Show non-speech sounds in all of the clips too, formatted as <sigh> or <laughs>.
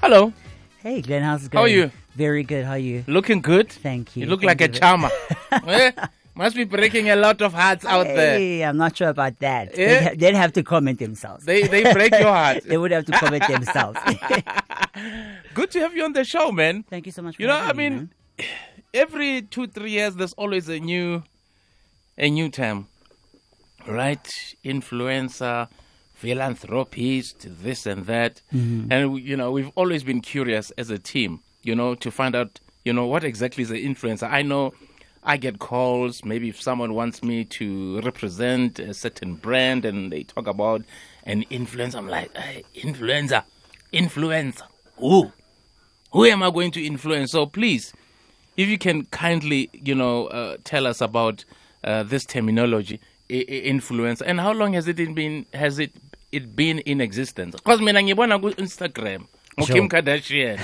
Hello. Hey, Glen, how's it going? How are you? Very good. How are you? Looking good. Thank you. You look Thank like a charmer. <laughs> Eh? Must be breaking a lot of hearts out there. Hey, I'm not sure about that. Yeah? They'd, ha- they'd have to comment themselves. They they break your heart. <laughs> they would have to comment themselves. <laughs> Good to have you on the show, man. Thank you so much. For You know, I mean, man. <sighs> every two three years there's always a new a new term, right? Influencer, philanthropist, this and that, Mm-hmm. and you know we've always been curious as a team, you know, to find out, you know, what exactly is an influencer. I know. I get calls. Maybe if someone wants me to represent a certain brand and they talk about an influencer, I'm like, hey, influencer, influencer. Who? Who am I going to influence? So please, if you can kindly, you know, uh, tell us about uh, this terminology, I- influencer, and how long has it been? Has it it been in existence? cause mina ngibona ku Ngo Sure. Kim Kardashian.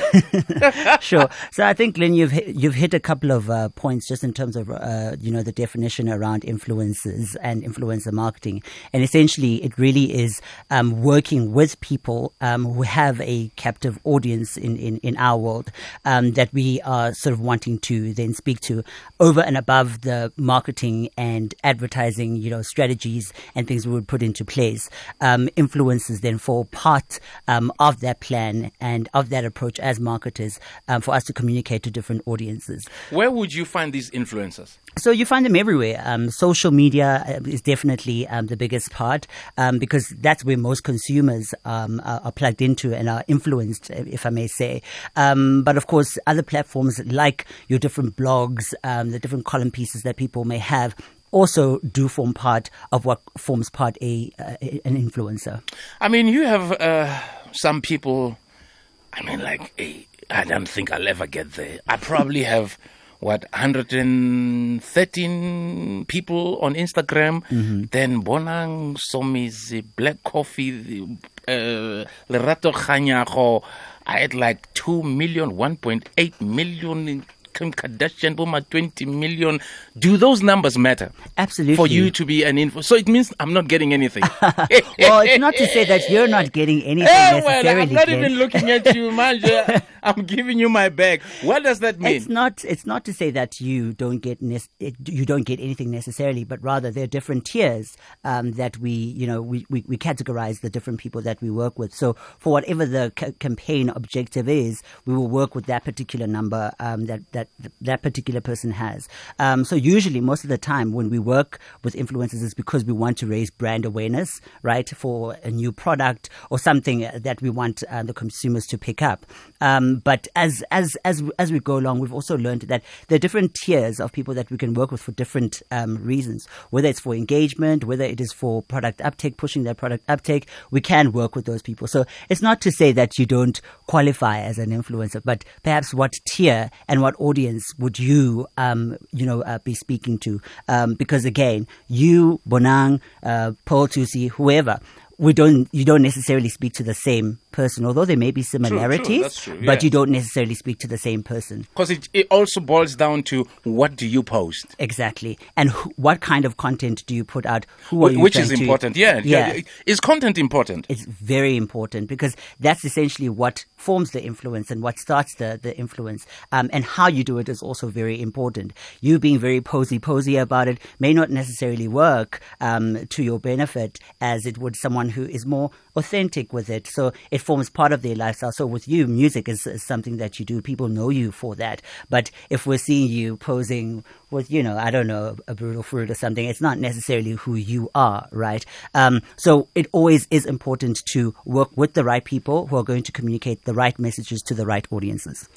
<laughs> <laughs> sure. So I think, Lynn, you've hit, you've hit a couple of uh, points just in terms of uh, you know the definition around influencers and influencer marketing, and essentially it really is um, working with people um, who have a captive audience in in, in our world um, that we are sort of wanting to then speak to over and above the marketing and advertising you know strategies and things we would put into place. Um, influencers then fall part um, of that plan and of that approach as marketers um, for us to communicate to different audiences. Where would you find these influencers? So you find them everywhere. Um, social media uh, is definitely um, the biggest part um, because that's where most consumers um, are, are plugged into and are influenced, if I may say. Um, but of course, other platforms like your different blogs, um, the different column pieces that people may have. Also, do form part of what forms part a uh, an influencer. I mean, you have uh, some people. I mean, like, eh, I don't think I'll ever get there. I probably have what 113 people on Instagram. Then Bonang Somizi, Black Coffee, the uh, Lerato Kganyago. I had like 2 million, 1.8 million. Kim Kardashian, Boma 20 million. Do those numbers matter Absolutely. for you to be an info? So it means I'm not getting anything. <laughs> well, it's not to say that you're not getting <laughs> anything Eh, well. I'm not Glen. even looking at you, <laughs> man. I'm giving you my bag. What does that mean? It's not. It's not to say that you don't get it, you don't get anything necessarily, but rather there are different tiers um, that we, you know, we, we, we categorize the different people that we work with. So for whatever the ca- campaign objective is, we will work with that particular number um, that that that particular person has. Um, so usually, most of the time, when we work with influencers, it's because we want to raise brand awareness, right, for a new product or something that we want uh, the consumers to pick up. Um, but as as as as we go along, we've also learned that there are different tiers of people that we can work with for different um, reasons. Whether it's for engagement, whether it is for product uptake, pushing their product uptake, we can work with those people. So it's not to say that you don't qualify as an influencer, but perhaps what tier and what audience would you um, you know uh, be speaking to? Um, because again, you Bonang, uh, Pearl Thusi, whoever. We don't. You don't necessarily speak to the same person, although there may be similarities. that's true, But yeah. you don't necessarily speak to the same person. Because it, it also boils down to what do you post? Exactly. And who, what kind of content do you put out? Who are you Which is to- important. Yeah, Yeah. yeah. Is content important? It's very important because that's essentially what forms the influence and what starts the, the influence. Um, and how you do it is also very important. You being very posy posy about it may not necessarily work um, to your benefit as it would someone who is more authentic with it. So it forms part of their lifestyle. So with you, music is, is something that you do. People know you for that. But if we're seeing you posing with, you know, I don't know, a brutal fruit or something, it's not necessarily who you are, right? Um, so it always is important to work with the right people who are going to communicate the right messages to the right audiences.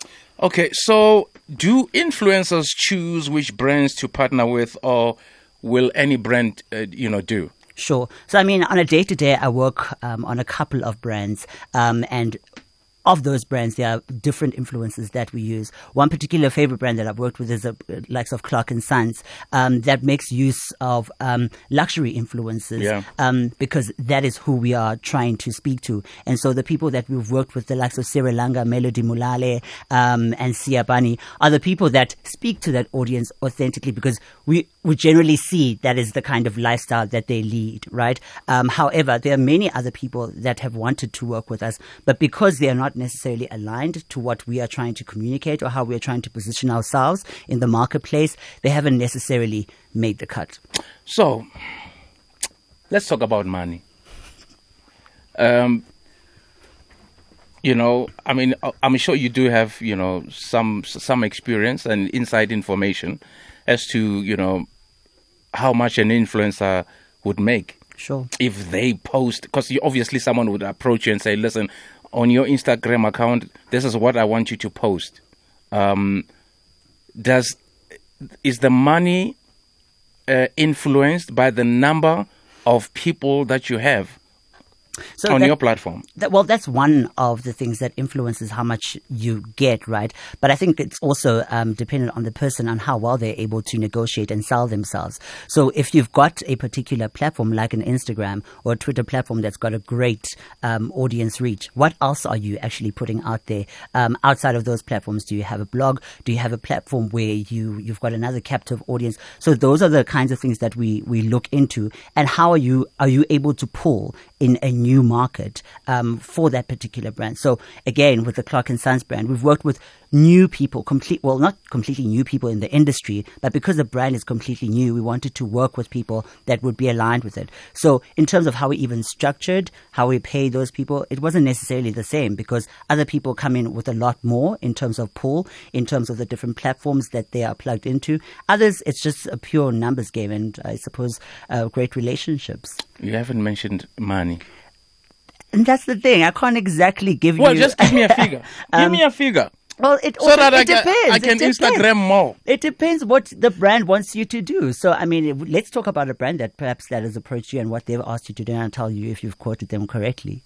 Okay, so do influencers choose which brands to partner with, or will any brand, uh, you know, do? Sure. So, I mean, on a day to day, I work um, on a couple of brands, um, and of those brands, there are different influences that we use. One particular favorite brand that I've worked with is the likes of Clark and Sons um, that makes use of um, luxury influences Yeah. um, because that is who we are trying to speak to. And so the people that we've worked with, the likes of Sri Langa, Melody Molale, um, and Sia Bani, are the people that speak to that audience authentically because we we generally see that is the kind of lifestyle that they lead, right? Um, however, there are many other people that have wanted to work with us, but because they are not necessarily aligned to what we are trying to communicate or how we are trying to position ourselves in the marketplace, they haven't necessarily made the cut. So, let's talk about money. Um, you know, I mean, uh, I'm sure you do have, you know, some some experience and inside information as to, you know, how much an influencer would make. Sure. If they post, because obviously someone would approach you and say, "Listen, on your Instagram account, this is what I want you to post." Um, does is the money uh, influenced by the number of people that you have? So on that, your platform. That, well, that's one of the things that influences how much you get, right? But I think it's also um, dependent on the person and how well they're able to negotiate and sell themselves. So if you've got a particular platform like an Instagram or a Twitter platform that's got a great um, audience reach, what else are you actually putting out there um, outside of those platforms? Do you have a blog? Do you have a platform where you you've got another captive audience? So those are the kinds of things that we we look into. And how are you are you able to pull in a new market um, for that particular brand. So again, with the Clark and Sons brand, we've worked with new people, complete well, not completely new people in the industry, but because the brand is completely new, we wanted to work with people that would be aligned with it. So in terms of how we even structured, how we pay those people, it wasn't necessarily the same because other people come in with a lot more in terms of pool, in terms of the different platforms that they are plugged into. Others, it's just a pure numbers game, and I suppose uh, great relationships. You haven't mentioned money. And that's the thing. I can't exactly give well, you. Well, just give me a figure. <laughs> um, give me a figure. Well, it so that it I depends. Can, I can Instagram more. It depends what the brand wants you to do. So, I mean, let's talk about a brand that perhaps that has approached you and what they've asked you to do, and I'll tell you if you've quoted them correctly.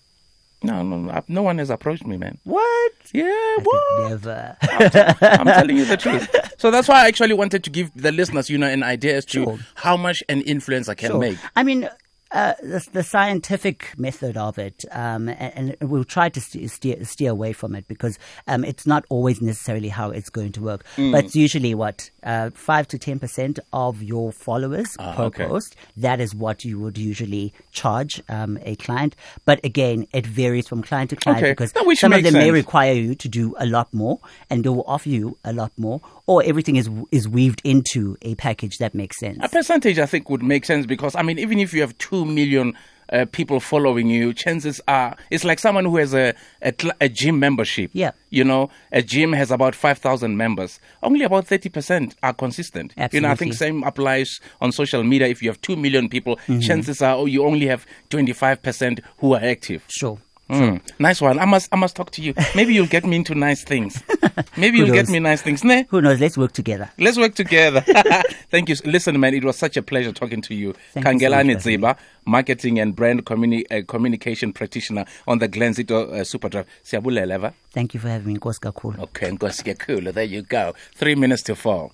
No, no, no one has approached me, man. What? Yeah, I what? Never. I'm, t- I'm, telling you the truth. So that's why I actually wanted to give the listeners, you know, an idea as to Sure. how much an influencer can Sure. make. I mean, uh, the, the scientific method of it, um, and, and we'll try to steer, steer, steer away from it because um, it's not always necessarily how it's going to work. Mm. But it's usually what uh, five to ten percent of your followers Ah, per okay. post. That is what you would usually charge um, a client. But again, it varies from client to client Okay. because some of them may require you to do a lot more, and they will offer you a lot more, or everything is is weaved into a package that makes sense. A percentage, I think, would make sense because, I mean, even if you have 2 million uh, people following you, chances are it's like someone who has a, a, a gym membership. Yeah. You know, a gym has about 5,000 members. Only about 30% are consistent. Absolutely. You know, I think same applies on social media. If you have 2 million people, Mm-hmm. chances are oh, you only have 25% who are active. Sure. Mm, nice one. I must, I must talk to you. Maybe you'll get me into nice things. <laughs> <laughs> Maybe you'll get me nice things. Ne? Who knows? Let's work together. Let's work together. <laughs> <laughs> Thank you. Listen, man, it was such a pleasure talking to you. Thank so Khangelani having Dziba, marketing and brand communi- uh, communication practitioner on the Glenzito uh, Superdrive. Siyabulela, va? Thank you for having me, Nkosi kakhulu. Okay, Nkosi ke. There you go. Three minutes to four.